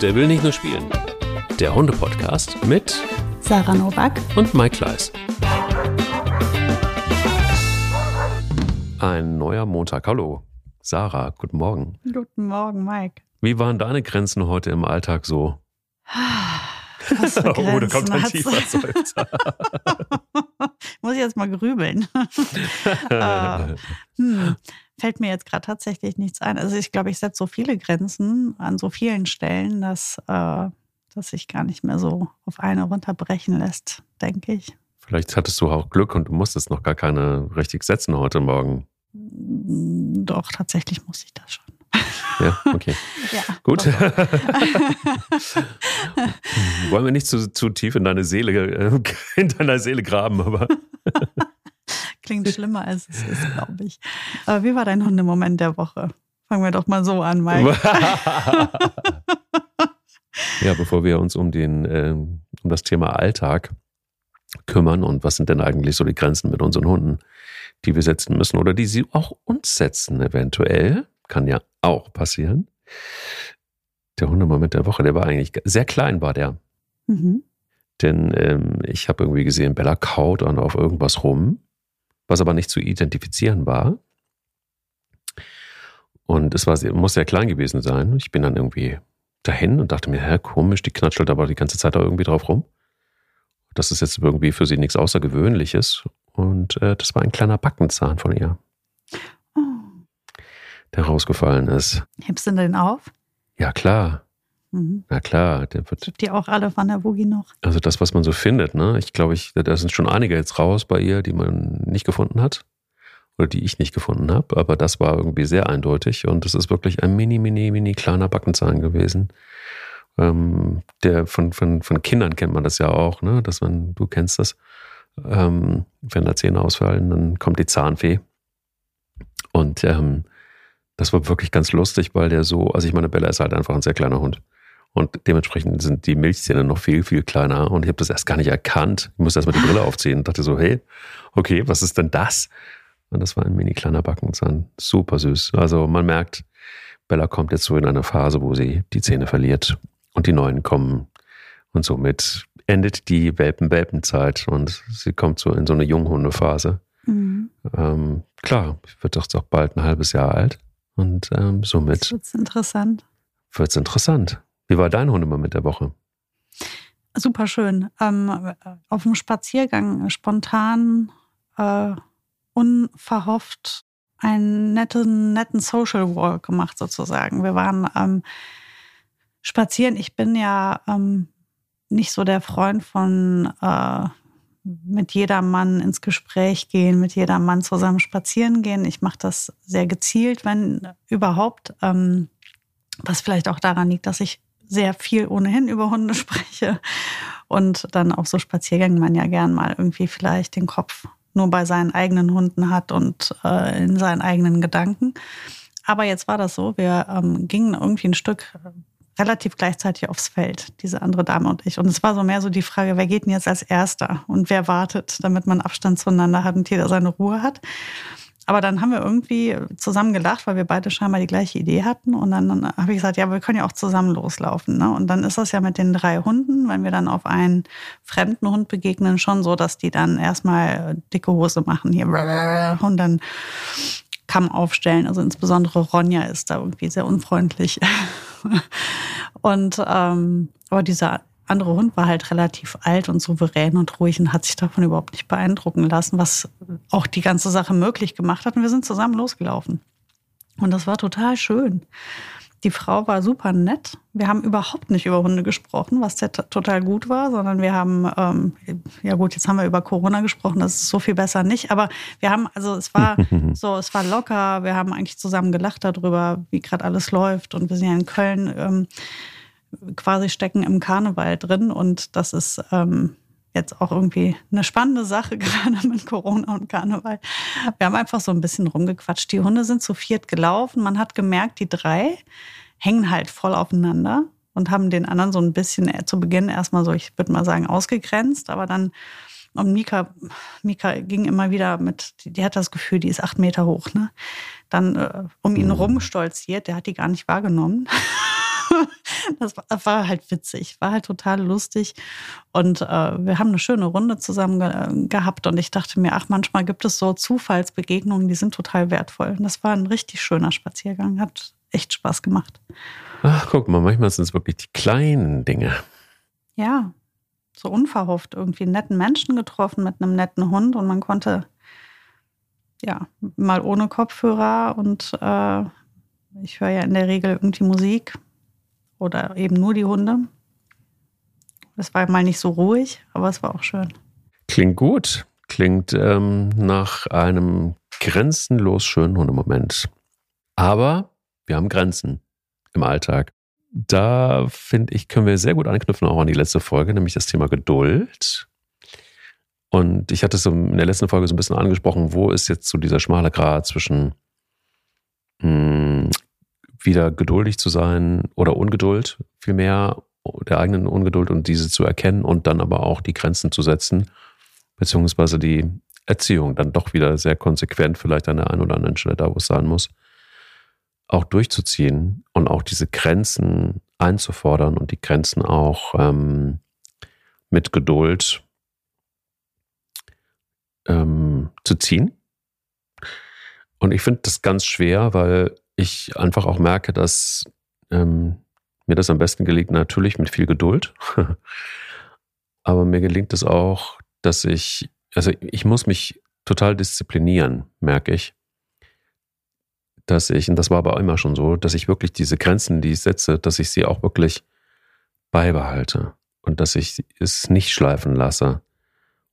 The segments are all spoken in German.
Der will nicht nur spielen. Der Hunde-Podcast mit Sarah Novak und Mike Kleiss. Ein neuer Montag. Hallo, Sarah. Guten Morgen. Guten Morgen, Mike. Wie waren deine Grenzen heute im Alltag so? Was für oh, da kommt ein tiefer? Seufzer. Muss ich jetzt mal grübeln. Äh, hm, fällt mir jetzt gerade tatsächlich nichts ein. Also ich glaube, ich setze so viele Grenzen an so vielen Stellen, dass, äh, dass sich gar nicht mehr so auf eine runterbrechen lässt, denke ich. Vielleicht hattest du auch Glück und du musstest noch gar keine richtig setzen heute Morgen. Doch, tatsächlich muss ich das schon. Ja, okay. Ja, Gut. Wollen wir nicht zu, zu tief in deine Seele, äh, in deiner Seele graben, aber Klingt schlimmer, als es ist, glaube ich. Aber wie war dein Hundemoment der Woche? Fangen wir doch mal so an, Mike. ja, bevor wir uns um den, ähm, um das Thema Alltag kümmern und was sind denn eigentlich so die Grenzen mit unseren Hunden, die wir setzen müssen oder die sie auch uns setzen, eventuell, kann ja auch passieren. Der Hundemoment der Woche, der war eigentlich sehr klein, war der. Mhm. Denn ähm, ich habe irgendwie gesehen, Bella kaut dann auf irgendwas rum, was aber nicht zu identifizieren war. Und es war, muss sehr klein gewesen sein. Ich bin dann irgendwie dahin und dachte mir, hä, komisch, die knatschelt aber die ganze Zeit da irgendwie drauf rum. Das ist jetzt irgendwie für sie nichts Außergewöhnliches. Und äh, das war ein kleiner Backenzahn von ihr, Oh. der rausgefallen ist. Hebst du den auf? Ja, klar. Mhm. Na klar, der wird Gibt die auch alle von der Boogie noch? Also das, was man so findet, ne? Ich glaube, ich, da sind schon einige jetzt raus bei ihr, die man nicht gefunden hat. Oder die ich nicht gefunden habe. Aber das war irgendwie sehr eindeutig. Und es ist wirklich ein mini, mini, mini kleiner Backenzahn gewesen. Ähm, der von, von, von Kindern kennt man das ja auch, ne? Dass man, du kennst das. Ähm, wenn da Zähne ausfallen, dann kommt die Zahnfee. Und ähm, das war wirklich ganz lustig, weil der so, also ich meine, Bella ist halt einfach ein sehr kleiner Hund. Und dementsprechend sind die Milchzähne noch viel, viel kleiner. Und ich habe das erst gar nicht erkannt. Ich musste erst mal die Brille aufziehen und dachte so, hey, okay, was ist denn das? Und das war ein mini kleiner Backenzahn. Super süß. Also man merkt, Bella kommt jetzt so in eine Phase, wo sie die Zähne verliert und die neuen kommen. Und somit endet die Welpen-Welpenzeit und sie kommt so in so eine Junghundephase. Mhm. Ähm, klar, wird doch auch bald ein halbes Jahr alt. Und ähm, somit wird interessant. wird's interessant. Wie war dein Hundemoment der Woche? Super schön. Ähm, auf dem Spaziergang spontan, äh, unverhofft einen netten, netten Social Walk gemacht sozusagen. Wir waren ähm, spazieren. Ich bin ja ähm, nicht so der Freund von äh, mit jedermann ins Gespräch gehen, mit jedermann zusammen spazieren gehen. Ich mache das sehr gezielt, wenn überhaupt. Ähm, was vielleicht auch daran liegt, dass ich sehr viel ohnehin über Hunde spreche und dann auf so Spaziergängen man ja gern mal irgendwie vielleicht den Kopf nur bei seinen eigenen Hunden hat und äh, in seinen eigenen Gedanken. Aber jetzt war das so, wir ähm, gingen irgendwie ein Stück äh, relativ gleichzeitig aufs Feld, diese andere Dame und ich. Und es war so mehr so die Frage, wer geht denn jetzt als Erster und wer wartet, damit man Abstand zueinander hat und jeder seine Ruhe hat. Aber dann haben wir irgendwie zusammen gelacht, weil wir beide scheinbar die gleiche Idee hatten. Und dann, dann habe ich gesagt, ja, wir können ja auch zusammen loslaufen. Ne? Und dann ist das ja mit den drei Hunden, wenn wir dann auf einen fremden Hund begegnen, schon so, dass die dann erstmal dicke Hose machen hier und dann Kamm aufstellen. Also insbesondere Ronja ist da irgendwie sehr unfreundlich. Und ähm, aber dieser andere Hund war halt relativ alt und souverän und ruhig und hat sich davon überhaupt nicht beeindrucken lassen, was auch die ganze Sache möglich gemacht hat. Und wir sind zusammen losgelaufen. Und das war total schön. Die Frau war super nett. Wir haben überhaupt nicht über Hunde gesprochen, was total gut war, sondern wir haben, ähm, ja gut, jetzt haben wir über Corona gesprochen, das ist so viel besser nicht. Aber wir haben, also es war so, es war locker. Wir haben eigentlich zusammen gelacht darüber, wie gerade alles läuft. Und wir sind ja in Köln ähm, quasi stecken im Karneval drin. Und das ist ähm, jetzt auch irgendwie eine spannende Sache, gerade mit Corona und Karneval. Wir haben einfach so ein bisschen rumgequatscht. Die Hunde sind zu viert gelaufen. Man hat gemerkt, die drei hängen halt voll aufeinander und haben den anderen so ein bisschen äh, zu Beginn erstmal so, ich würde mal sagen, ausgegrenzt. Aber dann, und Mika, Mika ging immer wieder mit, die, hat das Gefühl, die ist acht Meter hoch, ne? Dann äh, um ihn rum stolziert, der hat die gar nicht wahrgenommen. das war halt witzig, war halt total lustig. Und äh, wir haben eine schöne Runde zusammen ge gehabt. Und ich dachte mir, ach, manchmal gibt es so Zufallsbegegnungen, die sind total wertvoll. Und das war ein richtig schöner Spaziergang, hat echt Spaß gemacht. Ach, guck mal, manchmal sind es wirklich die kleinen Dinge. Ja, so unverhofft irgendwie einen netten Menschen getroffen mit einem netten Hund und man konnte ja mal ohne Kopfhörer und äh, ich höre ja in der Regel irgendwie Musik oder eben nur die Hunde. Es war mal nicht so ruhig, aber es war auch schön. Klingt gut. Klingt ähm, nach einem grenzenlos schönen Hundemoment. Aber wir haben Grenzen im Alltag. Da finde ich, können wir sehr gut anknüpfen auch an die letzte Folge, nämlich das Thema Geduld. Und ich hatte es in der letzten Folge so ein bisschen angesprochen, wo ist jetzt so dieser schmale Grad zwischen mh, hm, wieder geduldig zu sein oder Ungeduld, vielmehr der eigenen Ungeduld und diese zu erkennen und dann aber auch die Grenzen zu setzen, beziehungsweise die Erziehung dann doch wieder sehr konsequent, vielleicht an der einen oder anderen Stelle da, wo es sein muss, auch durchzuziehen und auch diese Grenzen einzufordern und die Grenzen auch ähm, mit Geduld ähm, zu ziehen. Und ich finde das ganz schwer, weil ich einfach auch merke, dass ähm, mir das am besten gelingt, natürlich mit viel Geduld. Aber mir gelingt es auch, dass ich, also ich muss mich total disziplinieren, merke ich. Dass ich, und das war aber immer schon so, dass ich wirklich diese Grenzen, die ich setze, dass ich sie auch wirklich beibehalte und dass ich es nicht schleifen lasse.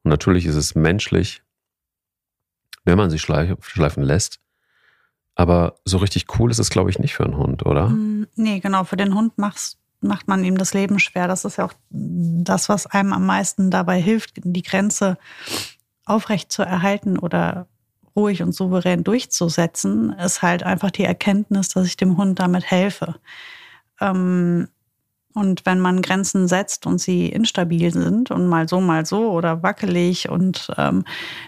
Und natürlich ist es menschlich, wenn man sich schleifen lässt, aber so richtig cool ist es, glaube ich, nicht für einen Hund, oder? Mm, nee, genau. Für den Hund machst, macht man ihm das Leben schwer. Das ist ja auch das, was einem am meisten dabei hilft, die Grenze aufrecht zu erhalten oder ruhig und souverän durchzusetzen, ist halt einfach die Erkenntnis, dass ich dem Hund damit helfe. Ähm, und wenn man Grenzen setzt und sie instabil sind und mal so, mal so oder wackelig und ähm,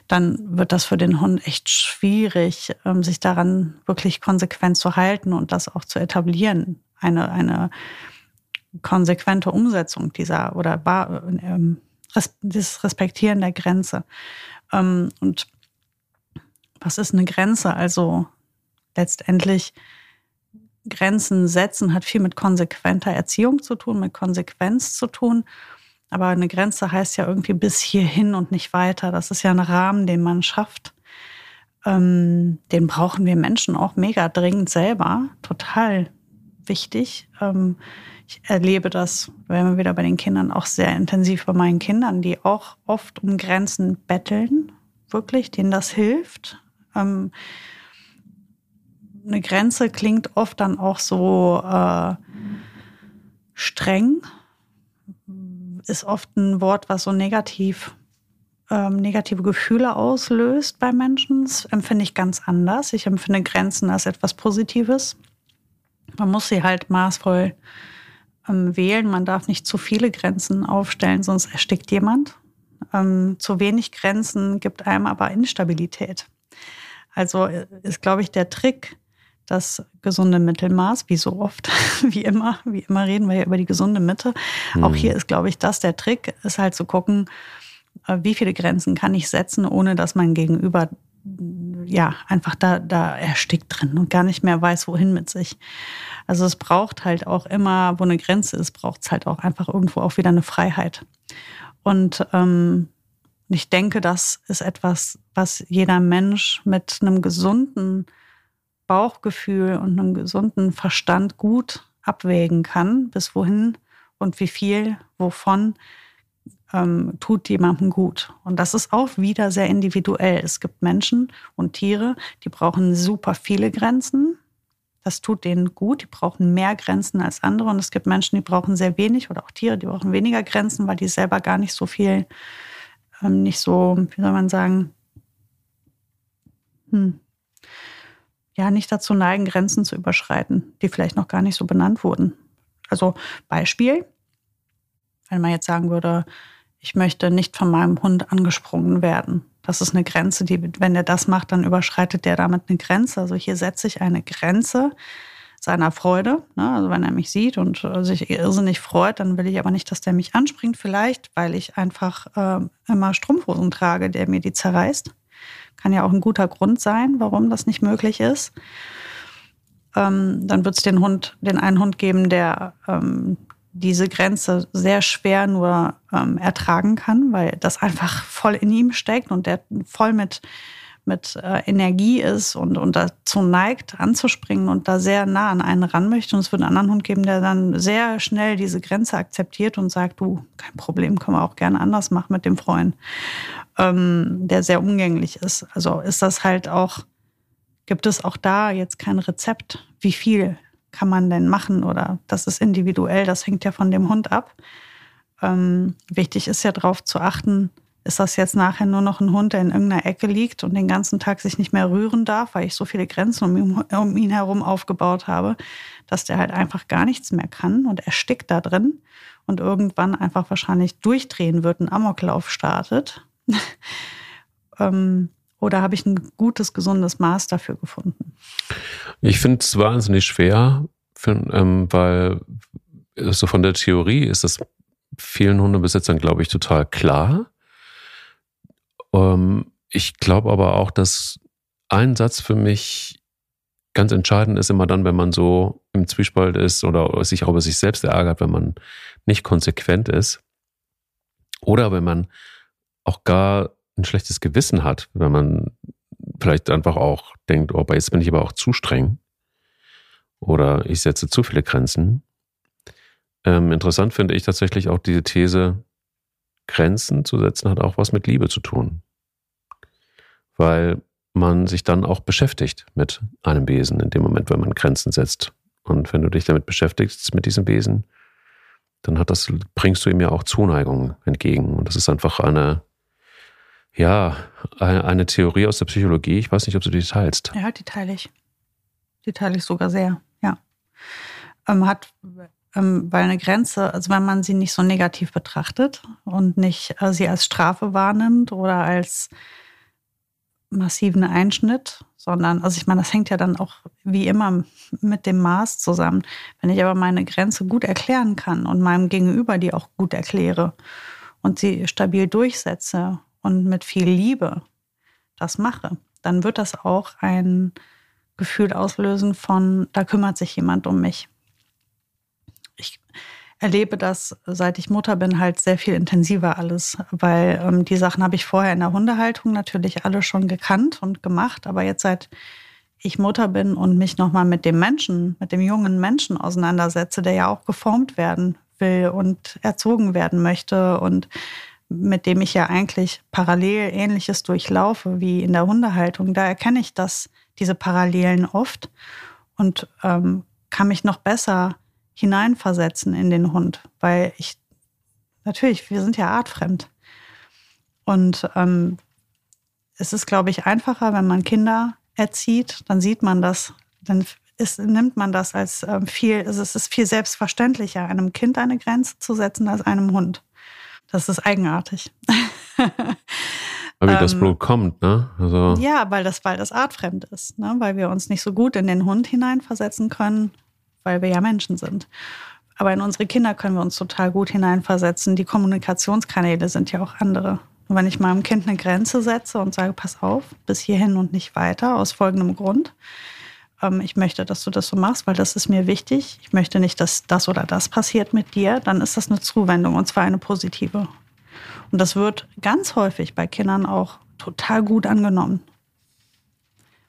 dann wird das für den Hund echt schwierig, ähm, sich daran wirklich konsequent zu halten und das auch zu etablieren. Eine, eine konsequente Umsetzung dieser oder ähm, das Respektieren der Grenze. Ähm, und was ist eine Grenze? Also letztendlich Grenzen setzen hat viel mit konsequenter Erziehung zu tun, mit Konsequenz zu tun. Aber eine Grenze heißt ja irgendwie bis hierhin und nicht weiter. Das ist ja ein Rahmen, den man schafft. Ähm, den brauchen wir Menschen auch mega dringend selber. Total wichtig. Ähm, ich erlebe das, wenn wir wieder bei den Kindern, auch sehr intensiv bei meinen Kindern, die auch oft um Grenzen betteln. Wirklich, denen das hilft. Ähm, eine Grenze klingt oft dann auch so äh, streng, ist oft ein Wort, was so negativ ähm, negative Gefühle auslöst bei Menschen. Das empfinde ich ganz anders. Ich empfinde Grenzen als etwas Positives. Man muss sie halt maßvoll ähm, wählen. Man darf nicht zu viele Grenzen aufstellen, sonst erstickt jemand. Ähm, zu wenig Grenzen gibt einem aber Instabilität. Also äh, ist, glaube ich, der Trick, das gesunde Mittelmaß, wie so oft, wie immer, wie immer reden wir ja über die gesunde Mitte. Mhm. Auch hier ist, glaube ich, das der Trick, ist halt zu gucken, äh, wie viele Grenzen kann ich setzen, ohne dass mein Gegenüber ja einfach da, da erstickt drin und gar nicht mehr weiß, wohin mit sich. Also es braucht halt auch immer, wo eine Grenze ist, braucht es halt auch einfach irgendwo auch wieder eine Freiheit. Und ähm, ich denke, das ist etwas, was jeder Mensch mit einem gesunden Bauchgefühl und einem gesunden Verstand gut abwägen kann, bis wohin und wie viel, wovon ähm, tut jemandem gut. Und das ist auch wieder sehr individuell. Es gibt Menschen und Tiere, die brauchen super viele Grenzen. Das tut denen gut. Die brauchen mehr Grenzen als andere. Und es gibt Menschen, die brauchen sehr wenig oder auch Tiere, die brauchen weniger Grenzen, weil die selber gar nicht so viel, ähm, nicht so, wie soll man sagen, hm, ja nicht dazu neigen, Grenzen zu überschreiten, die vielleicht noch gar nicht so benannt wurden. Also Beispiel, wenn man jetzt sagen würde, ich möchte nicht von meinem Hund angesprungen werden. Das ist eine Grenze, die, wenn er das macht, dann überschreitet der damit eine Grenze. Also hier setze ich eine Grenze, seiner Freude. Ne? Also wenn er mich sieht und äh, sich irrsinnig freut, dann will ich aber nicht, dass der mich anspringt. Vielleicht, weil ich einfach äh, immer Strumpfhosen trage, der mir die zerreißt. Kann ja auch ein guter Grund sein, warum das nicht möglich ist. Ähm, dann wird es den Hund, den einen Hund geben, der ähm, diese Grenze sehr schwer nur ähm, ertragen kann, weil das einfach voll in ihm steckt und der voll mit, mit äh, Energie ist und, und dazu neigt, anzuspringen und da sehr nah an einen ran möchte. Und es wird einen anderen Hund geben, der dann sehr schnell diese Grenze akzeptiert und sagt, du, kein Problem, können wir auch gerne anders machen mit dem Freund, ähm, der sehr umgänglich ist. Also ist das halt auch, gibt es auch da jetzt kein Rezept, wie viel kann man denn machen oder das ist individuell, das hängt ja von dem Hund ab. Ähm, wichtig ist ja darauf zu achten, ist das jetzt nachher nur noch ein Hund, der in irgendeiner Ecke liegt und den ganzen Tag sich nicht mehr rühren darf, weil ich so viele Grenzen um ihn, um ihn herum aufgebaut habe, dass der halt einfach gar nichts mehr kann und erstickt da drin und irgendwann einfach wahrscheinlich durchdrehen wird, einen Amoklauf startet. ähm, oder habe ich ein gutes, gesundes Maß dafür gefunden? Ich finde es wahnsinnig schwer, für, ähm, weil so von der Theorie ist es vielen Hundebesitzern, glaube ich, total klar. Ähm, ich glaube aber auch, dass ein Satz für mich ganz entscheidend ist immer dann, wenn man so im Zwiespalt ist oder sich auch über sich selbst ärgert, wenn man nicht konsequent ist. Oder wenn man auch gar ein schlechtes Gewissen hat, wenn man vielleicht einfach auch denkt, oh, jetzt bin ich aber auch zu streng oder ich setze zu viele Grenzen. Ähm, interessant finde ich tatsächlich auch diese These, Grenzen zu setzen hat auch was mit Liebe zu tun. Weil man sich dann auch beschäftigt mit einem Wesen in dem Moment, wenn man Grenzen setzt. Und wenn du dich damit beschäftigst, mit diesem Wesen, dann hat das, bringst du ihm ja auch Zuneigung entgegen. Und das ist einfach eine, ja, eine Theorie aus der Psychologie. Ich weiß nicht, ob du die teilst. Ja, die teile ich. Die teile ich sogar sehr, ja. Ähm, hat, weil eine Grenze, also wenn man sie nicht so negativ betrachtet und nicht äh, sie als Strafe wahrnimmt oder als massiven Einschnitt, sondern, also ich meine, das hängt ja dann auch wie immer mit dem Maß zusammen. Wenn ich aber meine Grenze gut erklären kann und meinem Gegenüber die auch gut erkläre und sie stabil durchsetze und mit viel Liebe das mache, dann wird das auch ein Gefühl auslösen von, da kümmert sich jemand um mich. Ich erlebe das, seit ich Mutter bin, halt sehr viel intensiver alles, weil ähm, die Sachen habe ich vorher in der Hundehaltung natürlich alle schon gekannt und gemacht, aber jetzt seit ich Mutter bin und mich nochmal mit dem Menschen, mit dem jungen Menschen auseinandersetze, der ja auch geformt werden will und erzogen werden möchte und mit dem ich ja eigentlich parallel ähnliches durchlaufe wie in der Hundehaltung, da erkenne ich das, diese Parallelen oft und ähm, kann mich noch besser hineinversetzen in den Hund, weil ich natürlich, wir sind ja artfremd. Und ähm, es ist, glaube ich, einfacher, wenn man Kinder erzieht, dann sieht man das, dann ist, nimmt man das als ähm, viel, also es ist viel selbstverständlicher, einem Kind eine Grenze zu setzen als einem Hund. Das ist eigenartig. Weil wie das ähm, Blut kommt, ne? Also ja, weil das, weil das artfremd ist, ne? Weil wir uns nicht so gut in den Hund hineinversetzen können, weil wir ja Menschen sind. Aber in unsere Kinder können wir uns total gut hineinversetzen. Die Kommunikationskanäle sind ja auch andere. Und wenn ich meinem Kind eine Grenze setze und sage, pass auf, bis hierhin und nicht weiter, aus folgendem Grund, ähm, ich möchte, dass du das so machst, weil das ist mir wichtig. Ich möchte nicht, dass das oder das passiert mit dir. Dann ist das eine Zuwendung und zwar eine positive. Und das wird ganz häufig bei Kindern auch total gut angenommen.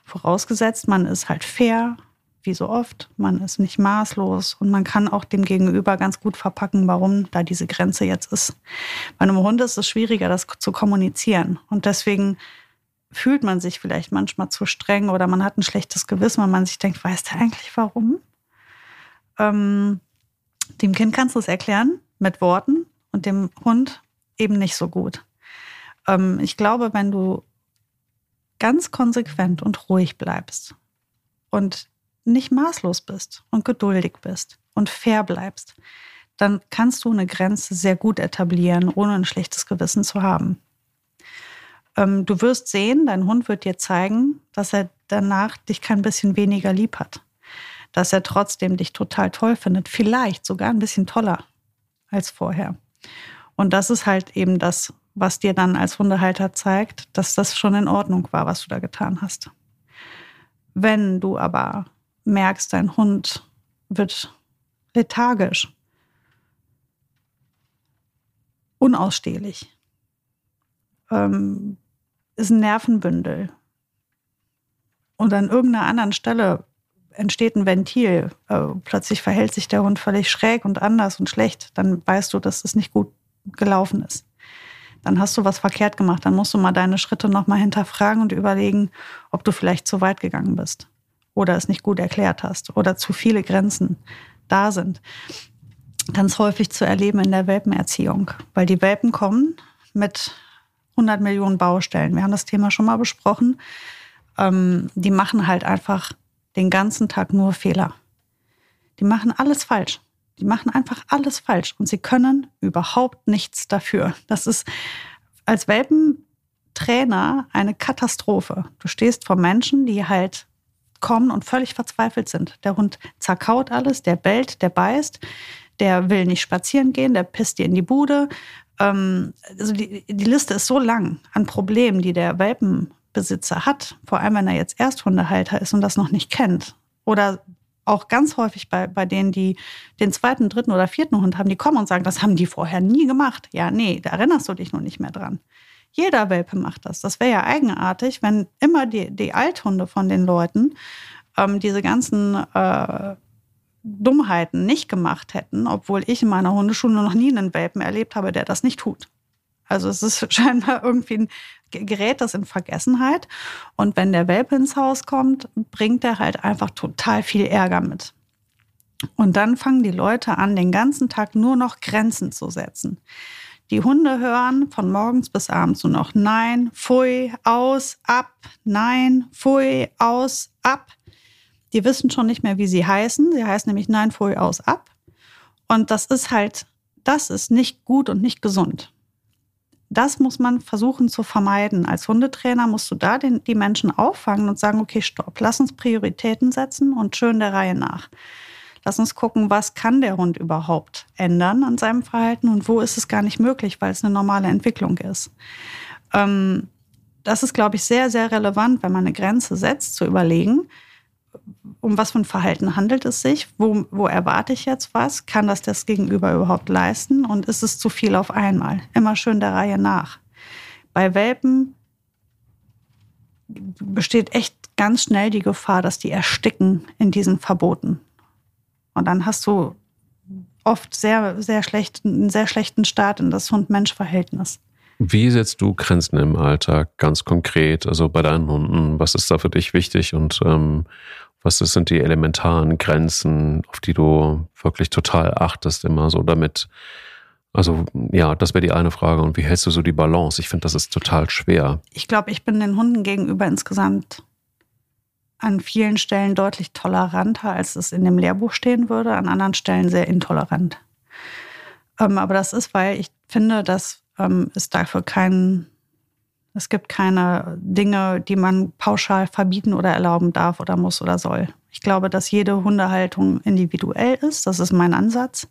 Vorausgesetzt, man ist halt fair, wie so oft, man ist nicht maßlos und man kann auch dem Gegenüber ganz gut verpacken, warum da diese Grenze jetzt ist. Bei einem Hund ist es schwieriger, das zu kommunizieren. Und deswegen fühlt man sich vielleicht manchmal zu streng oder man hat ein schlechtes Gewissen, weil man sich denkt, weiß der eigentlich warum? Ähm, dem Kind kannst du es erklären mit Worten und dem Hund eben nicht so gut. Ähm, ich glaube, wenn du ganz konsequent und ruhig bleibst und nicht maßlos bist und geduldig bist und fair bleibst, dann kannst du eine Grenze sehr gut etablieren, ohne ein schlechtes Gewissen zu haben. Ähm, du wirst sehen, dein Hund wird dir zeigen, dass er danach dich kein bisschen weniger lieb hat. dass er trotzdem dich total toll findet. Vielleicht sogar ein bisschen toller als vorher. Und das ist halt eben das, was dir dann als Hundehalter zeigt, dass das schon in Ordnung war, was du da getan hast. Wenn du aber merkst, dein Hund wird lethargisch, unausstehlich, ähm, ist ein Nervenbündel. Und an irgendeiner anderen Stelle entsteht ein Ventil, äh, plötzlich verhält sich der Hund völlig schräg und anders und schlecht, dann weißt du, dass es nicht gut gelaufen ist. Dann hast du was verkehrt gemacht. Dann musst du mal deine Schritte nochmal hinterfragen und überlegen, ob du vielleicht zu weit gegangen bist oder es nicht gut erklärt hast oder zu viele Grenzen da sind. Ganz häufig zu erleben in der Welpenerziehung, weil die Welpen kommen mit 100 Millionen Baustellen. Wir haben das Thema schon mal besprochen. Ähm, die machen halt einfach den ganzen Tag nur Fehler. Die machen alles falsch. Die machen einfach alles falsch und sie können überhaupt nichts dafür. Das ist als Welpentrainer eine Katastrophe. Du stehst vor Menschen, die halt kommen und völlig verzweifelt sind. Der Hund zerkaut alles, der bellt, der beißt, der will nicht spazieren gehen, der pisst dir in die Bude. Ähm, also die, die Liste ist so lang an Problemen, die der Welpenbesitzer hat, vor allem wenn er jetzt Ersthundehalter ist und das noch nicht kennt. Oder auch ganz häufig bei, bei denen, die den zweiten, dritten oder vierten Hund haben, die kommen und sagen, das haben die vorher nie gemacht. Ja, nee, da erinnerst du dich noch nicht mehr dran. Jeder Welpe macht das. Das wäre ja eigenartig, wenn immer die, die Althunde von den Leuten ähm, diese ganzen äh, Dummheiten nicht gemacht hätten, obwohl ich in meiner Hundeschule noch nie einen Welpen erlebt habe, der das nicht tut. Also es ist scheinbar irgendwie ein gerät das in Vergessenheit. Und wenn der Welpe ins Haus kommt, bringt er halt einfach total viel Ärger mit. Und dann fangen die Leute an, den ganzen Tag nur noch Grenzen zu setzen. Die Hunde hören von morgens bis abends nur noch Nein, Pfui, aus, ab, Nein, Pfui, aus, ab. Die wissen schon nicht mehr, wie sie heißen. Sie heißen nämlich Nein, Pfui, aus, ab. Und das ist halt, das ist nicht gut und nicht gesund das muss man versuchen zu vermeiden. Als Hundetrainer musst du da den, die Menschen auffangen und sagen, okay, stopp, lass uns Prioritäten setzen und schön der Reihe nach. Lass uns gucken, was kann der Hund überhaupt ändern an seinem Verhalten und wo ist es gar nicht möglich, weil es eine normale Entwicklung ist. Ähm, das ist, glaube ich, sehr, sehr relevant, wenn man eine Grenze setzt, zu überlegen, um was für ein Verhalten handelt es sich? Wo, wo erwarte ich jetzt was? Kann das das Gegenüber überhaupt leisten? Und ist es zu viel auf einmal? Immer schön der Reihe nach. Bei Welpen besteht echt ganz schnell die Gefahr, dass die ersticken in diesen Verboten. Und dann hast du oft sehr, sehr schlecht, einen sehr schlechten Start in das Hund-Mensch-Verhältnis. Wie setzt du Grenzen im Alltag ganz konkret? Also bei deinen Hunden, was ist da für dich wichtig und ähm, was sind die elementaren Grenzen, auf die du wirklich total achtest immer so damit? Also ja, das wäre die eine Frage. Und wie hältst du so die Balance? Ich finde, das ist total schwer. Ich glaube, ich bin den Hunden gegenüber insgesamt an vielen Stellen deutlich toleranter, als es in dem Lehrbuch stehen würde, an anderen Stellen sehr intolerant. Ähm, aber das ist, weil ich finde, dass ähm, es dafür kein es gibt keine Dinge, die man pauschal verbieten oder erlauben darf oder muss oder soll. Ich glaube, dass jede Hundehaltung individuell ist. Das ist mein Ansatz.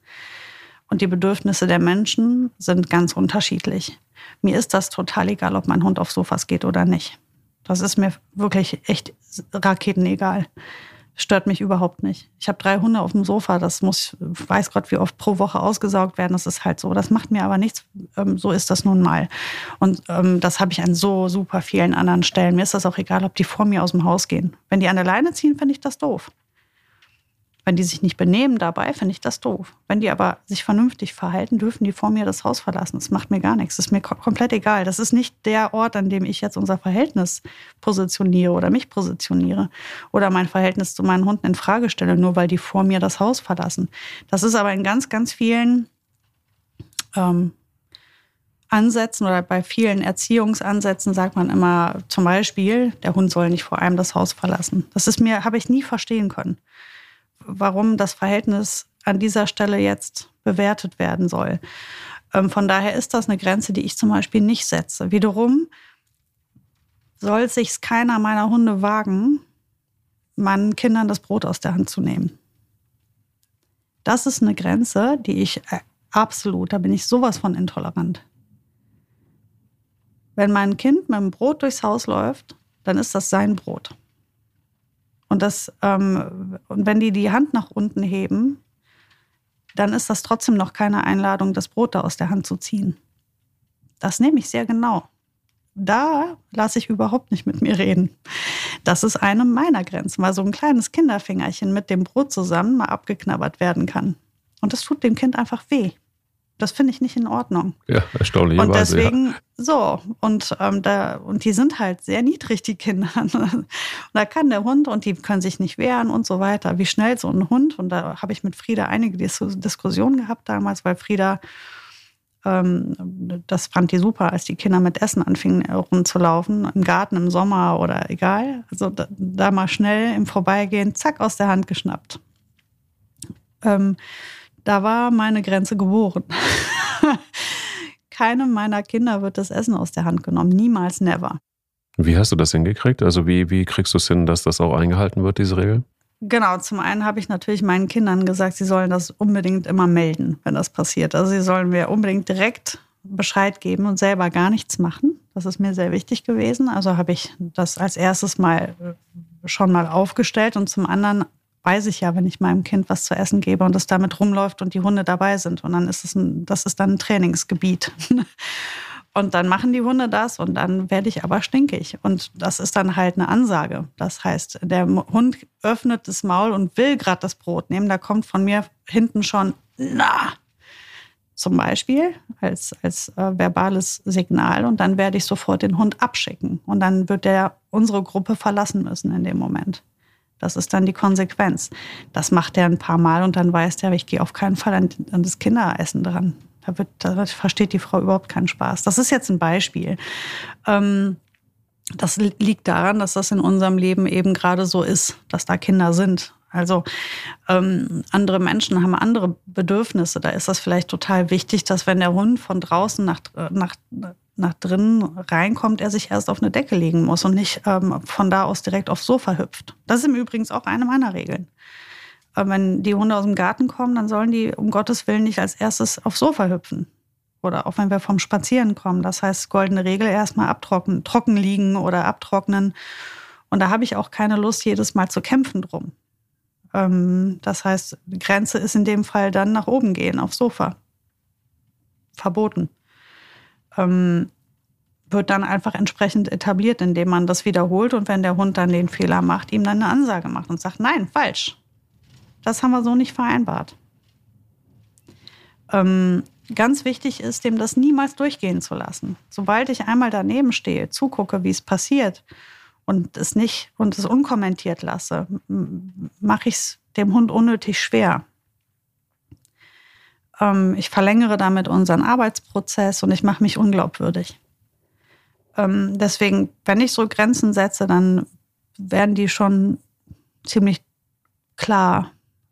Und die Bedürfnisse der Menschen sind ganz unterschiedlich. Mir ist das total egal, ob mein Hund auf Sofas geht oder nicht. Das ist mir wirklich echt raketenegal stört mich überhaupt nicht. Ich habe drei Hunde auf dem Sofa, das muss, weiß Gott, wie oft pro Woche ausgesaugt werden. Das ist halt so. Das macht mir aber nichts. Ähm, so ist das nun mal. Und ähm, das habe ich an so super vielen anderen Stellen. Mir ist das auch egal, ob die vor mir aus dem Haus gehen. Wenn die an der Leine ziehen, finde ich das doof. Wenn die sich nicht benehmen dabei, finde ich das doof. Wenn die aber sich vernünftig verhalten, dürfen die vor mir das Haus verlassen. Das macht mir gar nichts. Das ist mir komplett egal. Das ist nicht der Ort, an dem ich jetzt unser Verhältnis positioniere oder mich positioniere oder mein Verhältnis zu meinen Hunden in Frage stelle, nur weil die vor mir das Haus verlassen. Das ist aber in ganz, ganz vielen ähm, Ansätzen oder bei vielen Erziehungsansätzen sagt man immer zum Beispiel, der Hund soll nicht vor einem das Haus verlassen. Das ist mir, habe ich nie verstehen können warum das Verhältnis an dieser Stelle jetzt bewertet werden soll. Ähm, von daher ist das eine Grenze, die ich zum Beispiel nicht setze. Wiederum soll sich keiner meiner Hunde wagen, meinen Kindern das Brot aus der Hand zu nehmen. Das ist eine Grenze, die ich äh, absolut, da bin ich sowas von intolerant. Wenn mein Kind mit dem Brot durchs Haus läuft, dann ist das sein Brot. Und, das, ähm, und wenn die die Hand nach unten heben, dann ist das trotzdem noch keine Einladung, das Brot da aus der Hand zu ziehen. Das nehme ich sehr genau. Da lasse ich überhaupt nicht mit mir reden. Das ist eine meiner Grenzen, weil so ein kleines Kinderfingerchen mit dem Brot zusammen mal abgeknabbert werden kann. Und das tut dem Kind einfach weh. Das finde ich nicht in Ordnung. Ja, erstaunlicherweise. Und deswegen, ja. so, und, ähm, da, und die sind halt sehr niedrig, die Kinder. und da kann der Hund und die können sich nicht wehren und so weiter. Wie schnell so ein Hund, und da habe ich mit Frieda einige Diskussionen gehabt damals, weil Frieda, ähm, das fand die super, als die Kinder mit Essen anfingen rumzulaufen, im Garten, im Sommer oder egal. Also da, da mal schnell im Vorbeigehen, zack, aus der Hand geschnappt. Ähm, da war meine Grenze geboren. Keinem meiner Kinder wird das Essen aus der Hand genommen. Niemals, never. Wie hast du das hingekriegt? Also wie, wie kriegst du es hin, dass das auch eingehalten wird, diese Regel? Genau, zum einen habe ich natürlich meinen Kindern gesagt, sie sollen das unbedingt immer melden, wenn das passiert. Also sie sollen mir unbedingt direkt Bescheid geben und selber gar nichts machen. Das ist mir sehr wichtig gewesen. Also habe ich das als erstes mal schon mal aufgestellt und zum anderen weiß ich ja, wenn ich meinem Kind was zu essen gebe und es damit rumläuft und die Hunde dabei sind. Und dann ist es ein, das ist dann ein Trainingsgebiet. Und dann machen die Hunde das und dann werde ich aber stinkig. Und das ist dann halt eine Ansage. Das heißt, der Hund öffnet das Maul und will gerade das Brot nehmen. Da kommt von mir hinten schon, na, zum Beispiel als, als äh, verbales Signal. Und dann werde ich sofort den Hund abschicken. Und dann wird der unsere Gruppe verlassen müssen in dem Moment. Das ist dann die Konsequenz. Das macht er ein paar Mal und dann weiß der, ich gehe auf keinen Fall an, an das Kinderessen dran. Da, wird, da versteht die Frau überhaupt keinen Spaß. Das ist jetzt ein Beispiel. Ähm, das liegt daran, dass das in unserem Leben eben gerade so ist, dass da Kinder sind. Also ähm, andere Menschen haben andere Bedürfnisse. Da ist das vielleicht total wichtig, dass wenn der Hund von draußen nach, nach nach drinnen reinkommt, er sich erst auf eine Decke legen muss und nicht ähm, von da aus direkt aufs Sofa hüpft. Das ist im Übrigen auch eine meiner Regeln. Äh, wenn die Hunde aus dem Garten kommen, dann sollen die um Gottes Willen nicht als erstes aufs Sofa hüpfen. Oder auch wenn wir vom Spazieren kommen. Das heißt, goldene Regel erstmal abtrocknen, trocken liegen oder abtrocknen. Und da habe ich auch keine Lust, jedes Mal zu kämpfen drum. Ähm, das heißt, Grenze ist in dem Fall dann nach oben gehen, aufs Sofa. Verboten ähm, wird dann einfach entsprechend etabliert, indem man das wiederholt und wenn der Hund dann den Fehler macht, ihm dann eine Ansage macht und sagt, nein, falsch. Das haben wir so nicht vereinbart. Ähm, ganz wichtig ist, dem das niemals durchgehen zu lassen. Sobald ich einmal daneben stehe, zugucke, wie es passiert und es nicht und es unkommentiert lasse, mache ich es dem Hund unnötig schwer. Ähm, ich verlängere damit unseren Arbeitsprozess und ich mache mich unglaubwürdig. Ähm, deswegen, wenn ich so Grenzen setze, dann werden die schon ziemlich klar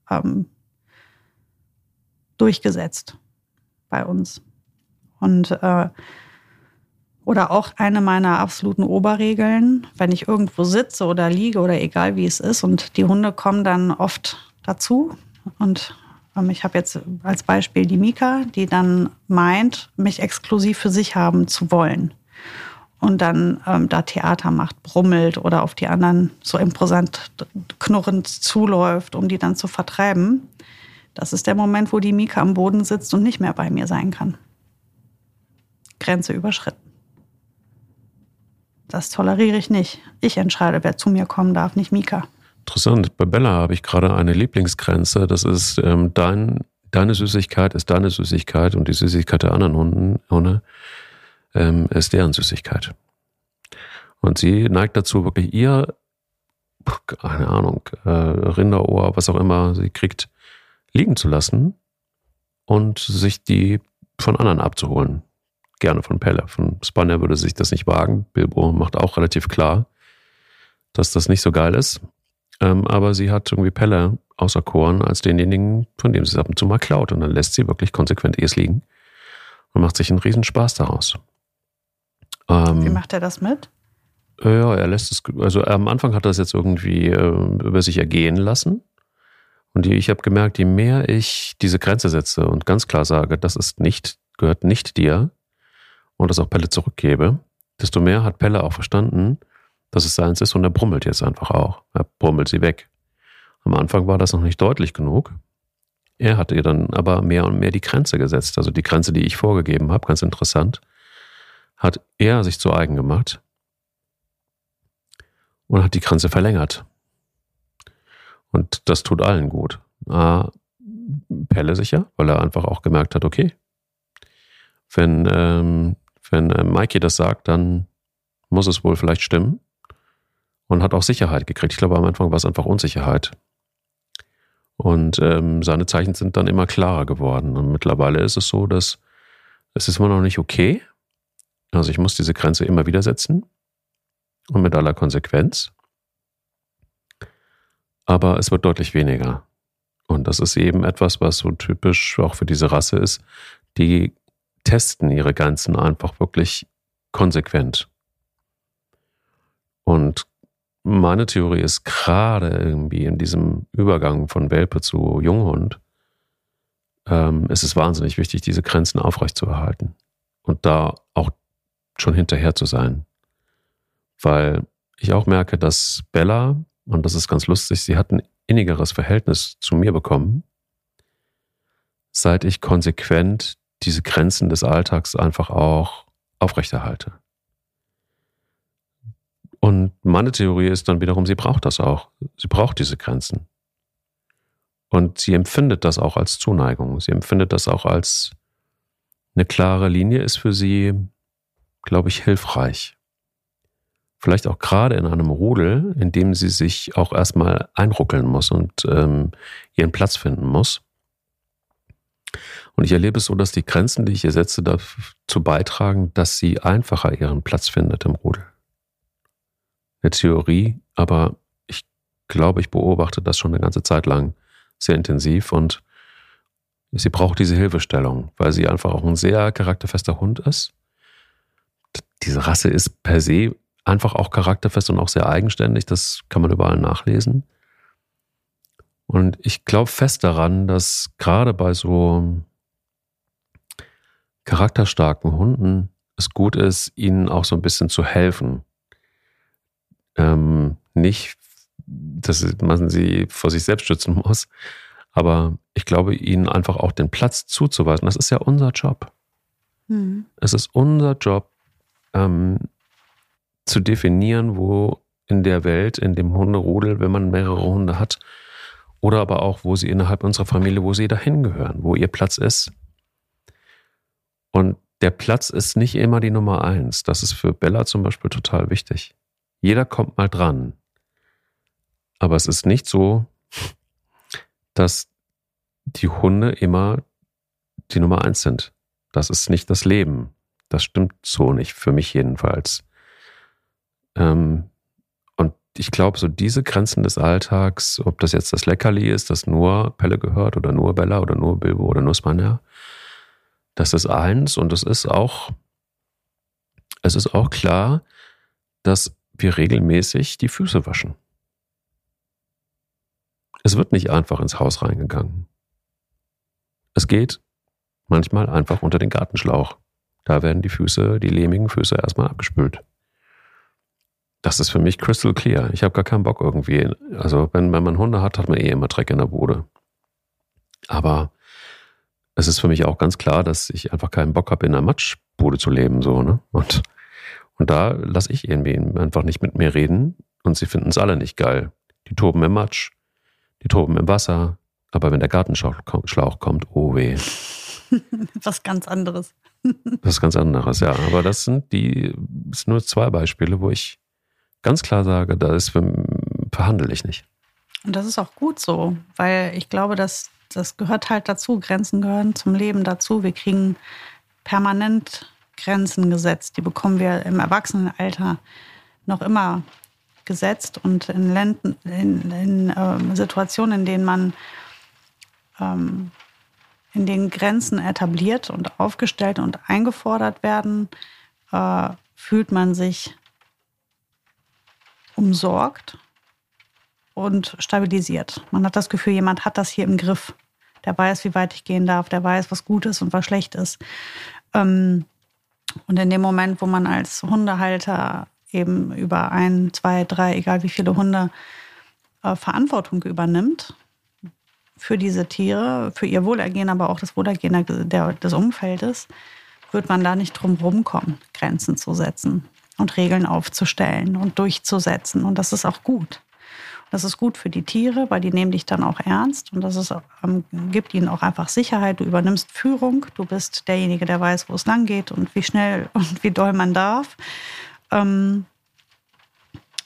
ähm, durchgesetzt bei uns. Und äh, oder auch eine meiner absoluten Oberregeln, wenn ich irgendwo sitze oder liege oder egal wie es ist und die Hunde kommen dann oft dazu und ich habe jetzt als Beispiel die Mika, die dann meint, mich exklusiv für sich haben zu wollen. Und dann ähm, da Theater macht, brummelt oder auf die anderen so imposant knurrend zuläuft, um die dann zu vertreiben. Das ist der Moment, wo die Mika am Boden sitzt und nicht mehr bei mir sein kann. Grenze überschritten. Das toleriere ich nicht. Ich entscheide, wer zu mir kommen darf, nicht Mika. Interessant. Bei Bella habe ich gerade eine Lieblingsgrenze. Das ist ähm, dein, deine Süßigkeit ist deine Süßigkeit und die Süßigkeit der anderen Hunde, ähm, ist deren Süßigkeit. Und sie neigt dazu, wirklich ihr, keine Ahnung, äh, Rinderohr, was auch immer sie kriegt, liegen zu lassen und sich die von anderen abzuholen. Gerne von Pelle. Von Spanner würde sich das nicht wagen. Bilbo macht auch relativ klar, dass das nicht so geil ist. Ähm, aber sie hat irgendwie Pelle auserkoren als denjenigen, von dem sie es ab und zu mal klaut. Und dann lässt sie wirklich konsequent es liegen und macht sich einen Riesenspaß daraus. Ähm, Wie macht er das mit? Ja, er lässt es, also am Anfang hat er es jetzt irgendwie äh, über sich ergehen lassen. Und ich habe gemerkt, je mehr ich diese Grenze setze und ganz klar sage, das ist nicht, gehört nicht dir und das auch Pelle zurückgebe, desto mehr hat Pelle auch verstanden, dass es seins ist und er brummelt jetzt einfach auch. Er brummelt sie weg. Am Anfang war das noch nicht deutlich genug. Er hatte ihr dann aber mehr und mehr die Grenze gesetzt. Also die Grenze, die ich vorgegeben habe, ganz interessant, hat er sich zu eigen gemacht und hat die Grenze verlängert. Und das tut allen gut. Ah, Pelle sicher, weil er einfach auch gemerkt hat, okay, wenn, ähm, wenn äh, Mikey das sagt, dann muss es wohl vielleicht stimmen. Und hat auch Sicherheit gekriegt. Ich glaube, am Anfang war es einfach Unsicherheit. Und ähm, seine Zeichen sind dann immer klarer geworden. Und mittlerweile ist es so, dass es ist immer noch nicht okay. Also ich muss diese Grenze immer wieder setzen. Und mit aller Konsequenz aber es wird deutlich weniger. Und das ist eben etwas, was so typisch auch für diese Rasse ist. Die testen ihre Grenzen einfach wirklich konsequent. Und meine Theorie ist gerade irgendwie in diesem Übergang von Welpe zu Junghund, ähm, ist es wahnsinnig wichtig, diese Grenzen aufrechtzuerhalten und da auch schon hinterher zu sein. Weil ich auch merke, dass Bella und das ist ganz lustig, sie hat ein innigeres Verhältnis zu mir bekommen, seit ich konsequent diese Grenzen des Alltags einfach auch aufrechterhalte. Und meine Theorie ist dann wiederum, sie braucht das auch. Sie braucht diese Grenzen. Und sie empfindet das auch als Zuneigung. Sie empfindet das auch als eine klare Linie, ist für sie, glaube ich, hilfreich vielleicht auch gerade in einem Rudel, in dem sie sich auch erstmal einruckeln muss und ähm, ihren Platz finden muss. Und ich erlebe es so, dass die Grenzen, die ich ihr setze, dazu beitragen, dass sie einfacher ihren Platz findet im Rudel. Eine Theorie, aber ich glaube, ich beobachte das schon eine ganze Zeit lang sehr intensiv und sie braucht diese Hilfestellung, weil sie einfach auch ein sehr charakterfester Hund ist. Diese Rasse ist per se einfach auch charakterfest und auch sehr eigenständig. Das kann man überall nachlesen. Und ich glaube fest daran, dass gerade bei so charakterstarken Hunden es gut ist, ihnen auch so ein bisschen zu helfen. Ähm, nicht, dass man sie vor sich selbst schützen muss, aber ich glaube, ihnen einfach auch den Platz zuzuweisen. Das ist ja unser Job. Mhm. Es ist unser Job, ähm, zu definieren, wo in der Welt, in dem Hunderudel, wenn man mehrere Hunde hat, oder aber auch, wo sie innerhalb unserer Familie, wo sie dahin gehören, wo ihr Platz ist. Und der Platz ist nicht immer die Nummer eins. Das ist für Bella zum Beispiel total wichtig. Jeder kommt mal dran. Aber es ist nicht so, dass die Hunde immer die Nummer eins sind. Das ist nicht das Leben. Das stimmt so nicht, für mich jedenfalls. Ähm, und ich glaube, so diese Grenzen des Alltags, ob das jetzt das Leckerli ist, das nur Pelle gehört oder nur Bella oder nur Bilbo oder nur Spanja, das ist eins und es ist auch, es ist auch klar, dass wir regelmäßig die Füße waschen. Es wird nicht einfach ins Haus reingegangen. Es geht manchmal einfach unter den Gartenschlauch. Da werden die Füße, die lehmigen Füße erstmal abgespült das ist für mich crystal clear. Ich habe gar keinen Bock irgendwie. Also, wenn, wenn man Hunde hat, hat man eh immer Dreck in der Bude. Aber es ist für mich auch ganz klar, dass ich einfach keinen Bock habe, in einer Matschbude zu leben. So, ne? Und, und da lasse ich irgendwie einfach nicht mit mir reden. Und sie finden es alle nicht geil. Die toben im Matsch, die toben im Wasser. Aber wenn der Gartenschlauch kommt, oh weh. Was ganz anderes. Was ganz anderes, ja. Aber das sind die, das sind nur zwei Beispiele, wo ich ganz klar sage, da ist verhandle ich nicht. Und das ist auch gut so, weil ich glaube, dass das gehört halt dazu. Grenzen gehören zum Leben dazu. Wir kriegen permanent Grenzen gesetzt. Die bekommen wir im Erwachsenenalter noch immer gesetzt und in, Länden, in, in äh, Situationen, in denen man ähm, in den Grenzen etabliert und aufgestellt und eingefordert werden, äh, fühlt man sich umsorgt und stabilisiert. Man hat das Gefühl, jemand hat das hier im Griff. Der weiß, wie weit ich gehen darf, der weiß, was gut ist und was schlecht ist. Ähm, und in dem Moment, wo man als Hundehalter eben über ein, zwei, drei, egal wie viele Hunde äh, Verantwortung übernimmt für diese Tiere, für ihr Wohlergehen, aber auch das Wohlergehen der, des Umfeldes, wird man da nicht drum rumkommen, Grenzen zu setzen und Regeln aufzustellen und durchzusetzen. Und das ist auch gut. Das ist gut für die Tiere, weil die nehmen dich dann auch ernst und das ist, ähm, gibt ihnen auch einfach Sicherheit. Du übernimmst Führung, du bist derjenige, der weiß, wo es lang geht und wie schnell und wie doll man darf. Ähm,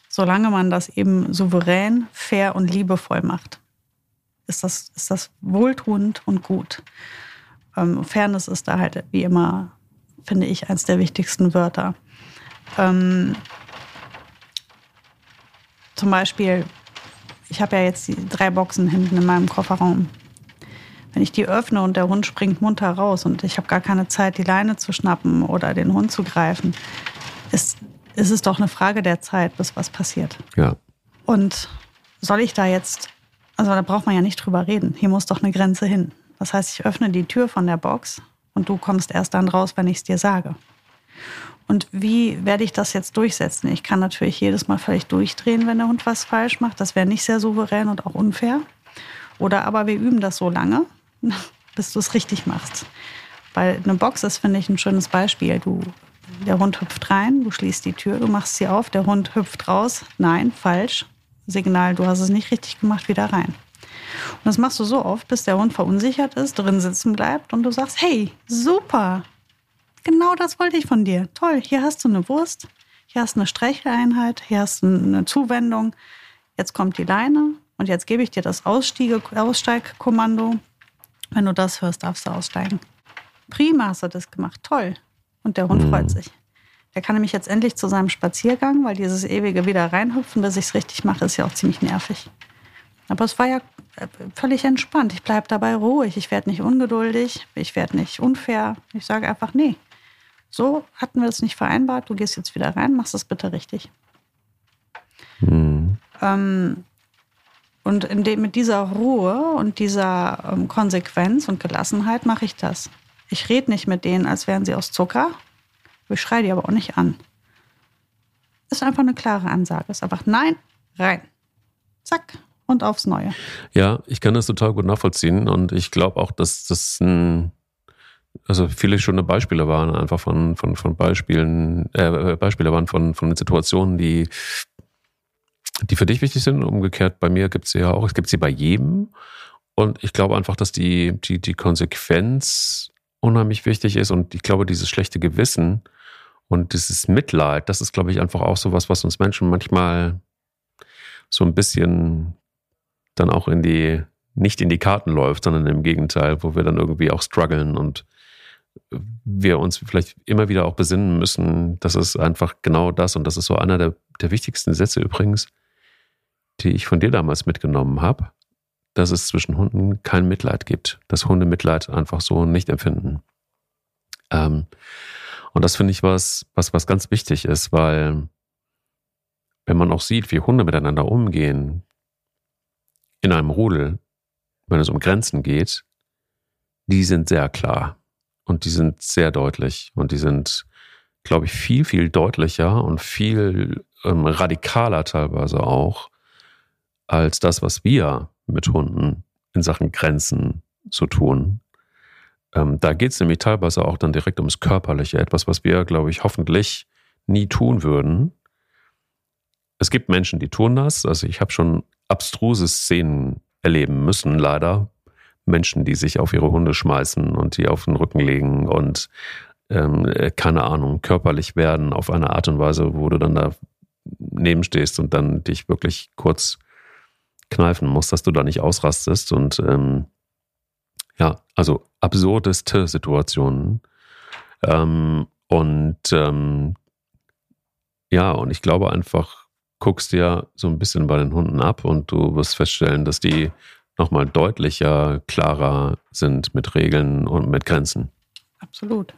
solange man das eben souverän, fair und liebevoll macht, ist das, ist das wohltuend und gut. Ähm, Fairness ist da halt wie immer, finde ich, eins der wichtigsten Wörter. Ähm, zum Beispiel ich habe ja jetzt die drei Boxen hinten in meinem Kofferraum. Wenn ich die öffne und der Hund springt munter raus und ich habe gar keine Zeit, die Leine zu schnappen oder den Hund zu greifen, ist, ist es doch eine Frage der Zeit, bis was passiert. Ja. Und soll ich da jetzt, also da braucht man ja nicht drüber reden. Hier muss doch eine Grenze hin. Das heißt, ich öffne die Tür von der Box und du kommst erst dann raus, wenn ich es dir sage. Und wie werde ich das jetzt durchsetzen? Ich kann natürlich jedes Mal völlig durchdrehen, wenn der Hund was falsch macht. Das wäre nicht sehr souverän und auch unfair. Oder aber wir üben das so lange, bis du es richtig machst. Weil eine Box ist, finde ich, ein schönes Beispiel. Du, der Hund hüpft rein, du schließt die Tür, du machst sie auf, der Hund hüpft raus. Nein, falsch. Signal, du hast es nicht richtig gemacht, wieder rein. Und das machst du so oft, bis der Hund verunsichert ist, drin sitzen bleibt und du sagst, hey, super, Genau das wollte ich von dir. Toll, hier hast du eine Wurst, hier hast du eine Streicheleinheit, hier hast du eine Zuwendung. Jetzt kommt die Leine und jetzt gebe ich dir das Ausstiege, Aussteigkommando. Wenn du das hörst, darfst du aussteigen. Prima hast du das gemacht, toll. Und der Hund mhm. freut sich. Der kann nämlich jetzt endlich zu seinem Spaziergang, weil dieses ewige wieder reinhüpfen, bis ich es richtig mache, ist ja auch ziemlich nervig. Aber es war ja äh, völlig entspannt. Ich bleibe dabei ruhig. Ich werde nicht ungeduldig. Ich werde nicht unfair. Ich sage einfach, nee, so hatten wir es nicht vereinbart, du gehst jetzt wieder rein, machst das bitte richtig. Mhm. Ähm, und dem, mit dieser Ruhe und dieser ähm, Konsequenz und Gelassenheit mache ich das. Ich rede nicht mit denen, als wären sie aus Zucker. Ich schreie die aber auch nicht an. Ist einfach eine klare Ansage. Ist einfach nein, rein. Zack und aufs Neue. Ja, ich kann das total gut nachvollziehen und ich glaube auch, dass das ein also viele schöne Beispiele waren einfach von, von, von Beispielen, äh, Beispiele waren von, von Situationen, die, die für dich wichtig sind. Umgekehrt bei mir gibt es sie ja auch, es gibt sie bei jedem. Und ich glaube einfach, dass die, die, die Konsequenz unheimlich wichtig ist. Und ich glaube, dieses schlechte Gewissen und dieses Mitleid, das ist, glaube ich, einfach auch so was, was uns Menschen manchmal so ein bisschen dann auch in die, nicht in die Karten läuft, sondern im Gegenteil, wo wir dann irgendwie auch strugglen und wir uns vielleicht immer wieder auch besinnen müssen, das ist einfach genau das und das ist so einer der, der wichtigsten Sätze übrigens, die ich von dir damals mitgenommen habe, dass es zwischen Hunden kein Mitleid gibt, dass Hunde Mitleid einfach so nicht empfinden. Ähm, und das finde ich was, was, was ganz wichtig ist, weil wenn man auch sieht, wie Hunde miteinander umgehen in einem Rudel, wenn es um Grenzen geht, die sind sehr klar. Und die sind sehr deutlich und die sind, glaube ich, viel, viel deutlicher und viel ähm, radikaler teilweise auch als das, was wir mit Hunden in Sachen Grenzen zu tun. Ähm, da geht es nämlich teilweise auch dann direkt ums Körperliche, etwas, was wir, glaube ich, hoffentlich nie tun würden. Es gibt Menschen, die tun das. Also ich habe schon abstruse Szenen erleben müssen, leider, Menschen, die sich auf ihre Hunde schmeißen und die auf den Rücken legen und ähm, äh, keine Ahnung, körperlich werden auf eine Art und Weise, wo du dann da nebenstehst und dann dich wirklich kurz kneifen musst, dass du da nicht ausrastest. Und ähm, ja, also absurdeste Situationen. Ähm, und ähm, ja, und ich glaube einfach, guckst dir so ein bisschen bei den Hunden ab und du wirst feststellen, dass die nochmal deutlicher, klarer sind mit Regeln und mit Grenzen. Absolut.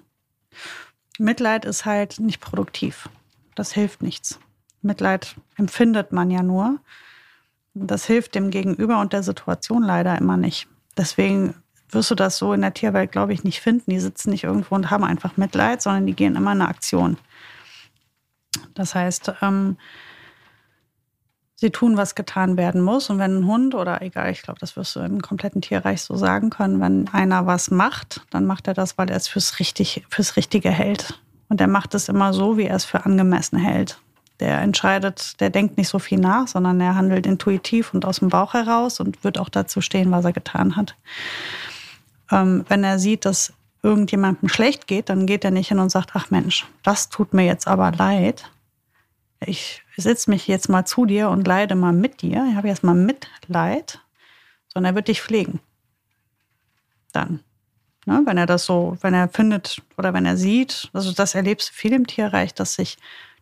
Mitleid ist halt nicht produktiv. Das hilft nichts. Mitleid empfindet man ja nur. Das hilft dem Gegenüber und der Situation leider immer nicht. Deswegen wirst du das so in der Tierwelt, glaube ich, nicht finden. Die sitzen nicht irgendwo und haben einfach Mitleid, sondern die gehen immer in eine Aktion. Das heißt, ähm, sie tun, was getan werden muss. Und wenn ein Hund oder egal, ich glaube, das wirst du im kompletten Tierreich so sagen können, wenn einer was macht, dann macht er das, weil er es fürs, richtig, fürs Richtige hält. Und er macht es immer so, wie er es für angemessen hält. Der entscheidet, der denkt nicht so viel nach, sondern er handelt intuitiv und aus dem Bauch heraus und wird auch dazu stehen, was er getan hat. Ähm, wenn er sieht, dass irgendjemandem schlecht geht, dann geht er nicht hin und sagt, ach Mensch, das tut mir jetzt aber leid. Ich setze mich jetzt mal zu dir und leide mal mit dir. Ich habe jetzt mal Mitleid, sondern er wird dich pflegen. Dann. Ne, wenn er das so, wenn er findet oder wenn er sieht, also das erlebst du viel im Tierreich, dass sich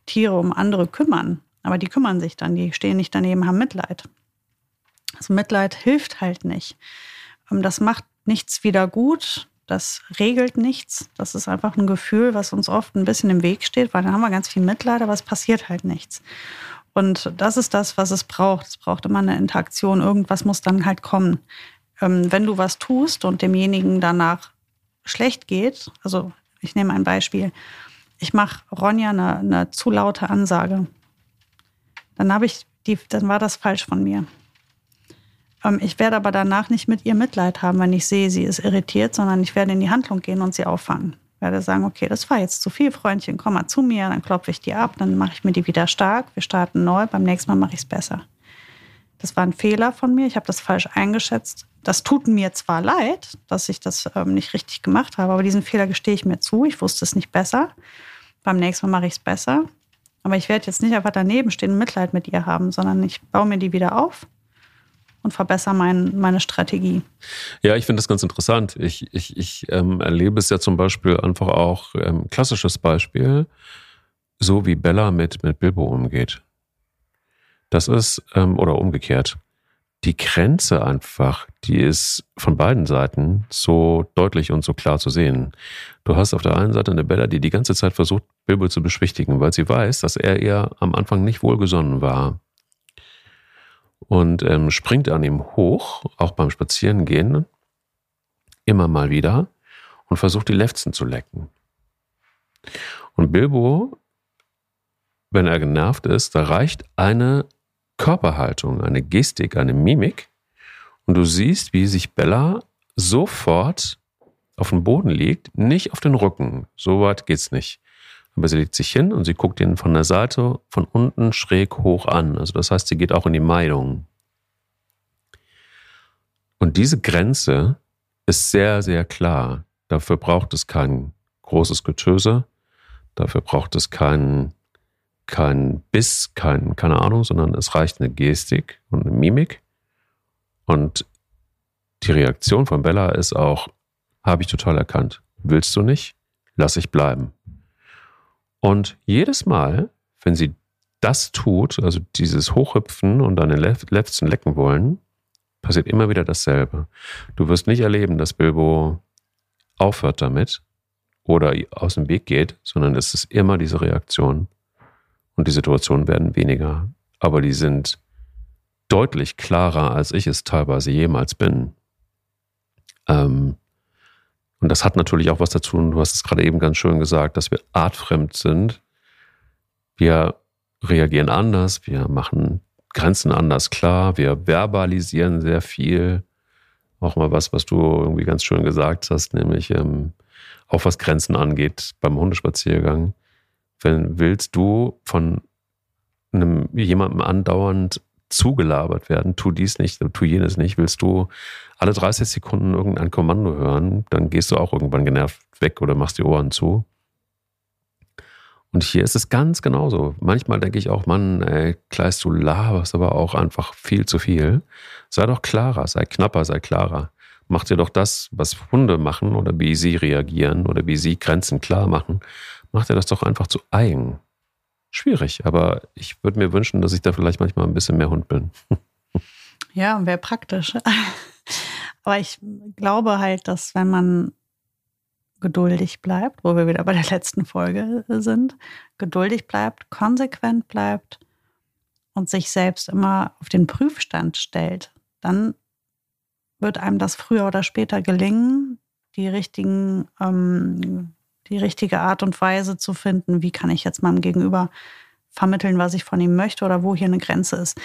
Tiere um andere kümmern. Aber die kümmern sich dann, die stehen nicht daneben, haben Mitleid. Also Mitleid hilft halt nicht. Ähm, das macht nichts wieder gut, das regelt nichts. Das ist einfach ein Gefühl, was uns oft ein bisschen im Weg steht, weil dann haben wir ganz viel Mitleid, aber es passiert halt nichts. Und das ist das, was es braucht. Es braucht immer eine Interaktion. Irgendwas muss dann halt kommen. Ähm, wenn du was tust und demjenigen danach schlecht geht, also ich nehme ein Beispiel, ich mache Ronja eine, eine zu laute Ansage, dann habe ich die, dann war das falsch von mir. Ähm, ich werde aber danach nicht mit ihr Mitleid haben, wenn ich sehe, sie ist irritiert, sondern ich werde in die Handlung gehen und sie auffangen. Ich werde sagen, okay, das war jetzt zu viel, Freundchen, komm mal zu mir, dann klopfe ich die ab, dann mache ich mir die wieder stark, wir starten neu, beim nächsten Mal mache ich es besser. Das war ein Fehler von mir, ich habe das falsch eingeschätzt. Das tut mir zwar leid, dass ich das ähm, nicht richtig gemacht habe, aber diesen Fehler gestehe ich mir zu. Ich wusste es nicht besser. Beim nächsten Mal mache ich es besser. Aber ich werde jetzt nicht einfach daneben stehen und Mitleid mit ihr haben, sondern ich baue mir die wieder auf und verbessere mein, meine Strategie. Ja, ich finde das ganz interessant. Ich, ich, ich ähm, erlebe es ja zum Beispiel einfach auch, ähm, klassisches Beispiel, so wie Bella mit, mit Bilbo umgeht. Das ist, ähm, oder umgekehrt, die Grenze einfach, die ist von beiden Seiten so deutlich und so klar zu sehen. Du hast auf der einen Seite eine Bella, die die ganze Zeit versucht, Bilbo zu beschwichtigen, weil sie weiß, dass er ihr am Anfang nicht wohlgesonnen war und ähm, springt an ihm hoch, auch beim Spazierengehen, immer mal wieder und versucht die Lefzen zu lecken. Und Bilbo, wenn er genervt ist, da reicht eine Körperhaltung, eine Gestik, eine Mimik und du siehst, wie sich Bella sofort auf den Boden legt, nicht auf den Rücken. So weit geht's nicht. Aber sie legt sich hin und sie guckt ihn von der Seite von unten schräg hoch an. Also das heißt, sie geht auch in die Meidung. Und diese Grenze ist sehr, sehr klar. Dafür braucht es kein großes Getöse. Dafür braucht es keinen kein Biss, kein, keine Ahnung, sondern es reicht eine Gestik und eine Mimik. Und die Reaktion von Bella ist auch, habe ich total erkannt. Willst du nicht? Lass ich bleiben. Und jedes Mal, wenn sie das tut, also dieses Hochhüpfen und deine Lefzen lecken wollen, passiert immer wieder dasselbe. Du wirst nicht erleben, dass Bilbo aufhört damit oder aus dem Weg geht, sondern es ist immer diese Reaktion. Und die Situationen werden weniger. Aber die sind deutlich klarer, als ich es teilweise jemals bin. Ähm, und das hat natürlich auch was dazu, und du hast es gerade eben ganz schön gesagt, dass wir artfremd sind. Wir reagieren anders, wir machen Grenzen anders klar, wir verbalisieren sehr viel. Auch mal was, was du irgendwie ganz schön gesagt hast, nämlich ähm, auch was Grenzen angeht beim Hundespaziergang. Wenn willst du von einem jemandem andauernd zugelabert werden, tu dies nicht, tu jenes nicht, willst du alle 30 Sekunden irgendein Kommando hören, dann gehst du auch irgendwann genervt weg oder machst die Ohren zu. Und hier ist es ganz genauso. Manchmal denke ich auch, Mann, ey, Kleist, du laberst aber auch einfach viel zu viel. Sei doch klarer, sei knapper, sei klarer. Mach dir doch das, was Hunde machen oder wie sie reagieren oder wie sie Grenzen klar machen. Mach dir das doch einfach zu eigen. Schwierig, aber ich würde mir wünschen, dass ich da vielleicht manchmal ein bisschen mehr Hund bin. Ja, wäre praktisch. Aber ich glaube halt, dass wenn man geduldig bleibt, wo wir wieder bei der letzten Folge sind, geduldig bleibt, konsequent bleibt und sich selbst immer auf den Prüfstand stellt, dann wird einem das früher oder später gelingen, die richtigen, ähm, die richtige Art und Weise zu finden, wie kann ich jetzt meinem Gegenüber vermitteln, was ich von ihm möchte oder wo hier eine Grenze ist.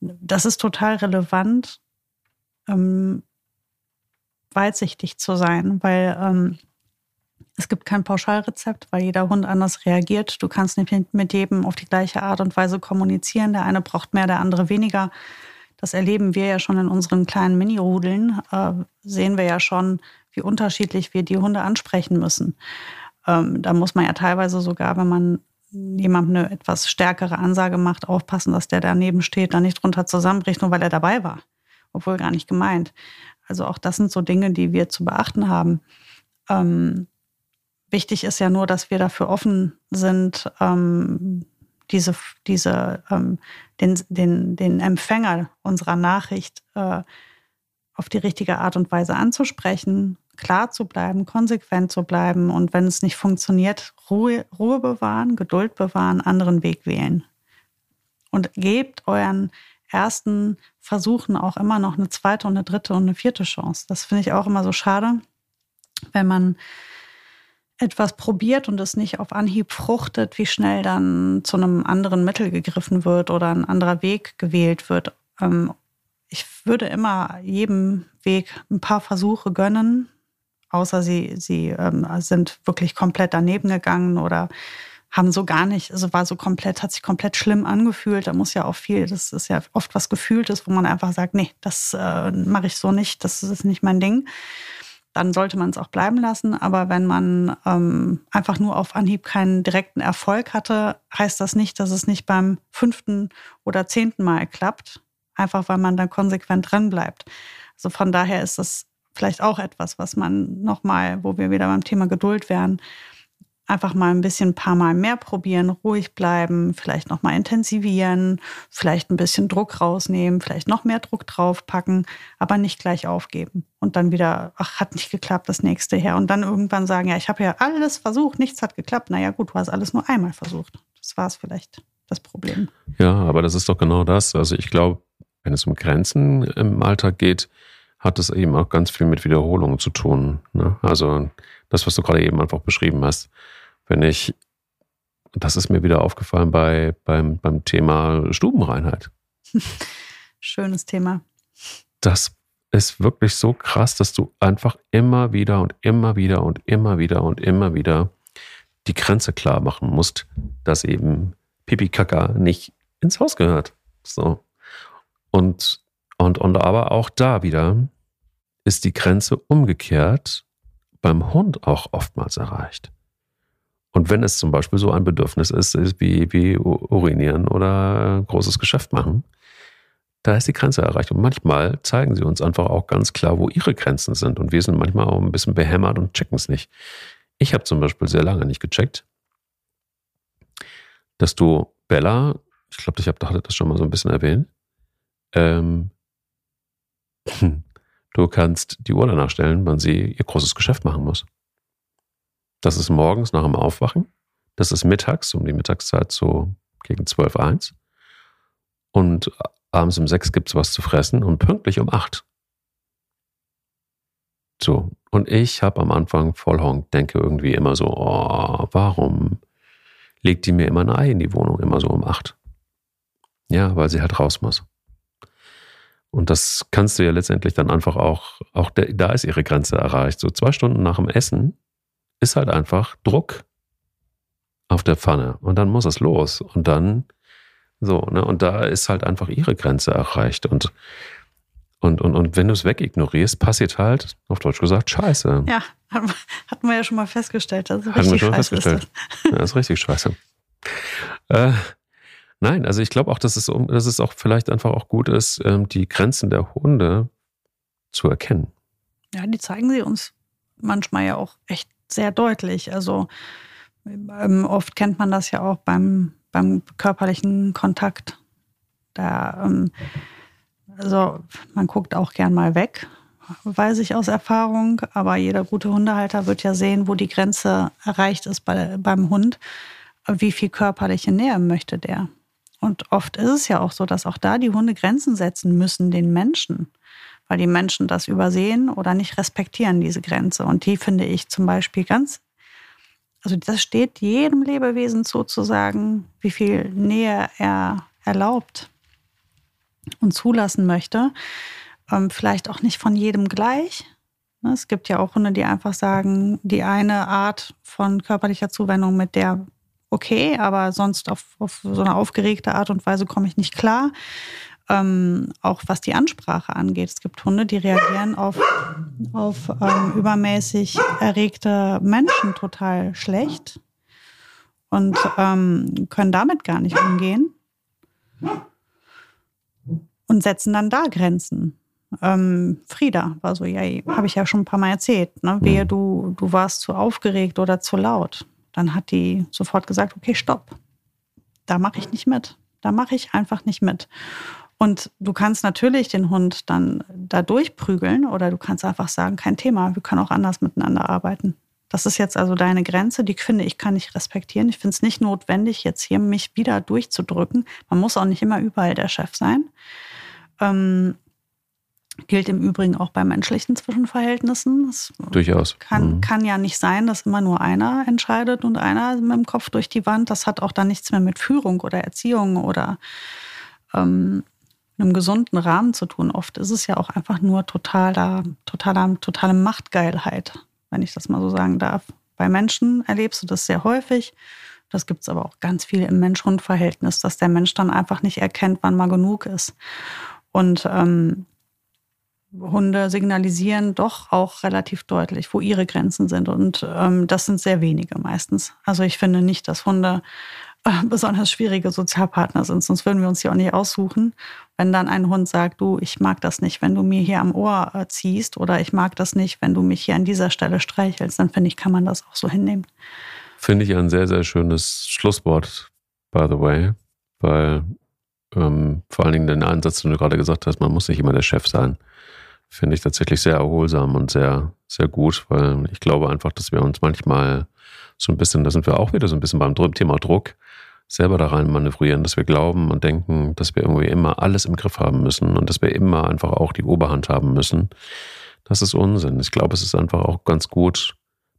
Das ist total relevant, ähm, weitsichtig zu sein, weil ähm, es gibt kein Pauschalrezept, weil jeder Hund anders reagiert. Du kannst nicht mit jedem auf die gleiche Art und Weise kommunizieren. Der eine braucht mehr, der andere weniger. Das erleben wir ja schon in unseren kleinen Mini-Rudeln. Äh, sehen wir ja schon, wie unterschiedlich wir die Hunde ansprechen müssen. Ähm, da muss man ja teilweise sogar, wenn man jemandem eine etwas stärkere Ansage macht, aufpassen, dass der daneben steht, dann nicht drunter zusammenbricht, nur weil er dabei war, obwohl gar nicht gemeint. Also auch das sind so Dinge, die wir zu beachten haben. Ähm, wichtig ist ja nur, dass wir dafür offen sind, ähm, diese, diese, ähm, den, den, den Empfänger unserer Nachricht äh, auf die richtige Art und Weise anzusprechen, klar zu bleiben, konsequent zu bleiben und wenn es nicht funktioniert, Ruhe, Ruhe bewahren, Geduld bewahren, anderen Weg wählen. Und gebt euren ersten Versuchen auch immer noch eine zweite und eine dritte und eine vierte Chance. Das finde ich auch immer so schade, wenn man etwas probiert und es nicht auf Anhieb fruchtet, wie schnell dann zu einem anderen Mittel gegriffen wird oder ein anderer Weg gewählt wird. Ähm, ich würde immer jedem Weg ein paar Versuche gönnen, außer sie, sie ähm, sind wirklich komplett daneben gegangen oder haben so gar nicht, also war so komplett, hat sich komplett schlimm angefühlt. Da muss ja auch viel, das ist ja oft was Gefühltes, wo man einfach sagt, nee, das äh, mache ich so nicht, das ist nicht mein Ding. Dann sollte man es auch bleiben lassen. Aber wenn man ähm, einfach nur auf Anhieb keinen direkten Erfolg hatte, heißt das nicht, dass es nicht beim fünften oder zehnten Mal klappt. Einfach weil man dann konsequent dran bleibt. Also von daher ist das vielleicht auch etwas, was man nochmal, wo wir wieder beim Thema Geduld wären, einfach mal ein bisschen ein paar Mal mehr probieren, ruhig bleiben, vielleicht nochmal intensivieren, vielleicht ein bisschen Druck rausnehmen, vielleicht noch mehr Druck draufpacken, aber nicht gleich aufgeben und dann wieder, ach, hat nicht geklappt, das nächste her und dann irgendwann sagen, ja, ich habe ja alles versucht, nichts hat geklappt. Naja gut, du hast alles nur einmal versucht. Das war es vielleicht, das Problem. Ja, aber das ist doch genau das. Also ich glaube, wenn es um Grenzen im Alltag geht, hat es eben auch ganz viel mit Wiederholungen zu tun. Ne? Also das, was du gerade eben einfach beschrieben hast. Wenn ich, das ist mir wieder aufgefallen bei, beim, beim Thema Stubenreinheit. Schönes Thema. Das ist wirklich so krass, dass du einfach immer wieder und immer wieder und immer wieder und immer wieder die Grenze klar machen musst, dass eben Pipi Kaka nicht ins Haus gehört. So. Und, und, und aber auch da wieder ist die Grenze umgekehrt beim Hund auch oftmals erreicht. Und wenn es zum Beispiel so ein Bedürfnis ist, ist wie, wie urinieren oder großes Geschäft machen, da ist die Grenze erreicht. Und manchmal zeigen sie uns einfach auch ganz klar, wo ihre Grenzen sind. Und wir sind manchmal auch ein bisschen behämmert und checken es nicht. Ich habe zum Beispiel sehr lange nicht gecheckt, dass du Bella, ich glaube, ich habe das schon mal so ein bisschen erwähnt, ähm, du kannst die Uhr danach stellen, wann sie ihr großes Geschäft machen muss. Das ist morgens nach dem Aufwachen. Das ist mittags, um die Mittagszeit so gegen 12, 1. Und abends um 6 gibt es was zu fressen und pünktlich um 8. So. Und ich habe am Anfang voll denke irgendwie immer so, oh, warum legt die mir immer ein Ei in die Wohnung, immer so um 8? Ja, weil sie halt raus muss. Und das kannst du ja letztendlich dann einfach auch, auch der, da ist ihre Grenze erreicht. So zwei Stunden nach dem Essen ist halt einfach Druck auf der Pfanne und dann muss es los und dann so, ne, und da ist halt einfach ihre Grenze erreicht und und, und, und wenn du es wegignorierst, passiert halt, auf Deutsch gesagt, Scheiße. Ja, hatten wir ja schon mal festgestellt. Das ist hatten wir schon mal festgestellt. Ist das. Ja, das ist richtig scheiße. Äh, Nein, also ich glaube auch, dass es, dass es auch vielleicht einfach auch gut ist, ähm, die Grenzen der Hunde zu erkennen. Ja, die zeigen sie uns manchmal ja auch echt sehr deutlich. Also ähm, oft kennt man das ja auch beim, beim körperlichen Kontakt. Da, ähm, also man guckt auch gern mal weg, weiß ich aus Erfahrung, aber jeder gute Hundehalter wird ja sehen, wo die Grenze erreicht ist bei, beim Hund. Wie viel körperliche Nähe möchte der? Und oft ist es ja auch so, dass auch da die Hunde Grenzen setzen müssen den Menschen, weil die Menschen das übersehen oder nicht respektieren, diese Grenze. Und die finde ich zum Beispiel ganz, also das steht jedem Lebewesen sozusagen, wie viel Nähe er erlaubt und zulassen möchte. Ähm, vielleicht auch nicht von jedem gleich. Ne, es gibt ja auch Hunde, die einfach sagen, die eine Art von körperlicher Zuwendung mit der okay, aber sonst auf, auf so eine aufgeregte Art und Weise komme ich nicht klar. Ähm, auch was die Ansprache angeht. Es gibt Hunde, die reagieren auf, auf ähm, übermäßig erregte Menschen total schlecht und ähm, können damit gar nicht umgehen und setzen dann da Grenzen. Ähm, Frieda war so, ja, habe ich ja schon ein paar Mal erzählt. Ne? Wehe, mhm. du, du warst zu aufgeregt oder zu laut. Dann hat die sofort gesagt, okay, stopp. Da mache ich nicht mit. Da mache ich einfach nicht mit. Und du kannst natürlich den Hund dann da durchprügeln oder du kannst einfach sagen, kein Thema, wir können auch anders miteinander arbeiten. Das ist jetzt also deine Grenze, die finde ich, kann ich respektieren. Ich finde es nicht notwendig, jetzt hier mich wieder durchzudrücken. Man muss auch nicht immer überall der Chef sein. Ähm, Gilt im Übrigen auch bei menschlichen Zwischenverhältnissen. Es Durchaus. Kann, mhm. kann ja nicht sein, dass immer nur einer entscheidet und einer mit dem Kopf durch die Wand. Das hat auch dann nichts mehr mit Führung oder Erziehung oder ähm, einem gesunden Rahmen zu tun. Oft ist es ja auch einfach nur totaler, totaler, totale Machtgeilheit, wenn ich das mal so sagen darf. Bei Menschen erlebst du das sehr häufig. Das gibt es aber auch ganz viel im Mensch-Hund-Verhältnis, dass der Mensch dann einfach nicht erkennt, wann mal genug ist. Und ähm, Hunde signalisieren doch auch relativ deutlich, wo ihre Grenzen sind. Und ähm, das sind sehr wenige meistens. Also ich finde nicht, dass Hunde äh, besonders schwierige Sozialpartner sind, sonst würden wir uns die auch nicht aussuchen. Wenn dann ein Hund sagt, du, ich mag das nicht, wenn du mir hier am Ohr äh, ziehst oder ich mag das nicht, wenn du mich hier an dieser Stelle streichelst, dann finde ich, kann man das auch so hinnehmen. Finde ich ein sehr, sehr schönes Schlusswort, by the way, weil ähm, vor allen Dingen den Ansatz, den du gerade gesagt hast, man muss nicht immer der Chef sein finde ich tatsächlich sehr erholsam und sehr, sehr gut, weil ich glaube einfach, dass wir uns manchmal so ein bisschen, da sind wir auch wieder so ein bisschen beim Thema Druck, selber da rein manövrieren, dass wir glauben und denken, dass wir irgendwie immer alles im Griff haben müssen und dass wir immer einfach auch die Oberhand haben müssen. Das ist Unsinn. Ich glaube, es ist einfach auch ganz gut,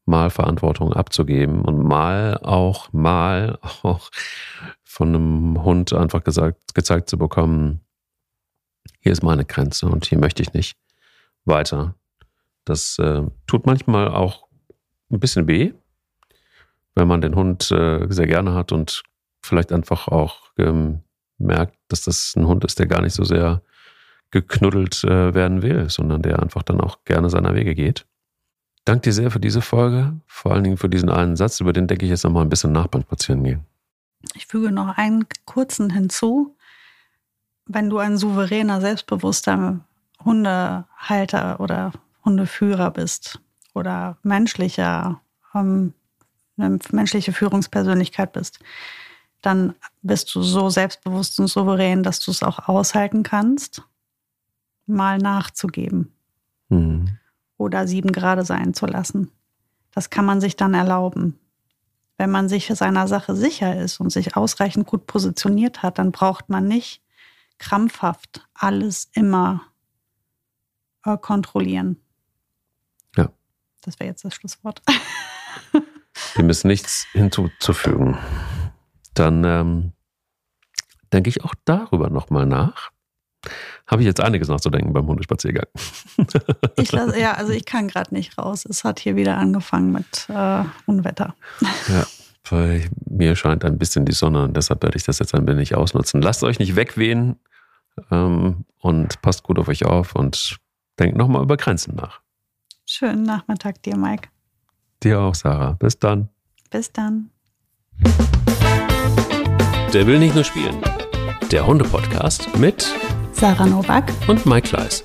mal Verantwortung abzugeben und mal auch, mal auch von einem Hund einfach gesagt, gezeigt zu bekommen, hier ist meine Grenze und hier möchte ich nicht weiter. Das äh, tut manchmal auch ein bisschen weh, wenn man den Hund äh, sehr gerne hat und vielleicht einfach auch ähm, merkt, dass das ein Hund ist, der gar nicht so sehr geknuddelt äh, werden will, sondern der einfach dann auch gerne seiner Wege geht. Danke dir sehr für diese Folge, vor allen Dingen für diesen einen Satz, über den denke ich jetzt nochmal ein bisschen nach beim Spazierengehen. Ich füge noch einen kurzen hinzu. Wenn du ein souveräner, selbstbewusster Hundehalter oder Hundeführer bist oder menschlicher, ähm, eine menschliche Führungspersönlichkeit bist, dann bist du so selbstbewusst und souverän, dass du es auch aushalten kannst, mal nachzugeben mhm. oder sieben gerade sein zu lassen. Das kann man sich dann erlauben. Wenn man sich seiner Sache sicher ist und sich ausreichend gut positioniert hat, dann braucht man nicht krampfhaft alles immer äh, kontrollieren. Ja. Das wäre jetzt das Schlusswort. Dem ist nichts hinzuzufügen. Dann ähm, denke ich auch darüber nochmal nach. Habe ich jetzt einiges nachzudenken beim Hundespaziergang. ich lasse, ja, also ich kann gerade nicht raus. Es hat hier wieder angefangen mit äh, Unwetter. Ja, bei mir scheint ein bisschen die Sonne und deshalb werde ich das jetzt ein wenig ausnutzen. Lasst euch nicht wegwehen ähm, und passt gut auf euch auf und Denk nochmal über Grenzen nach. Schönen Nachmittag dir, Mike. Dir auch, Sarah. Bis dann. Bis dann. Der will nicht nur spielen. Der Hunde-Podcast mit Sarah Novak und Mike Kleiss.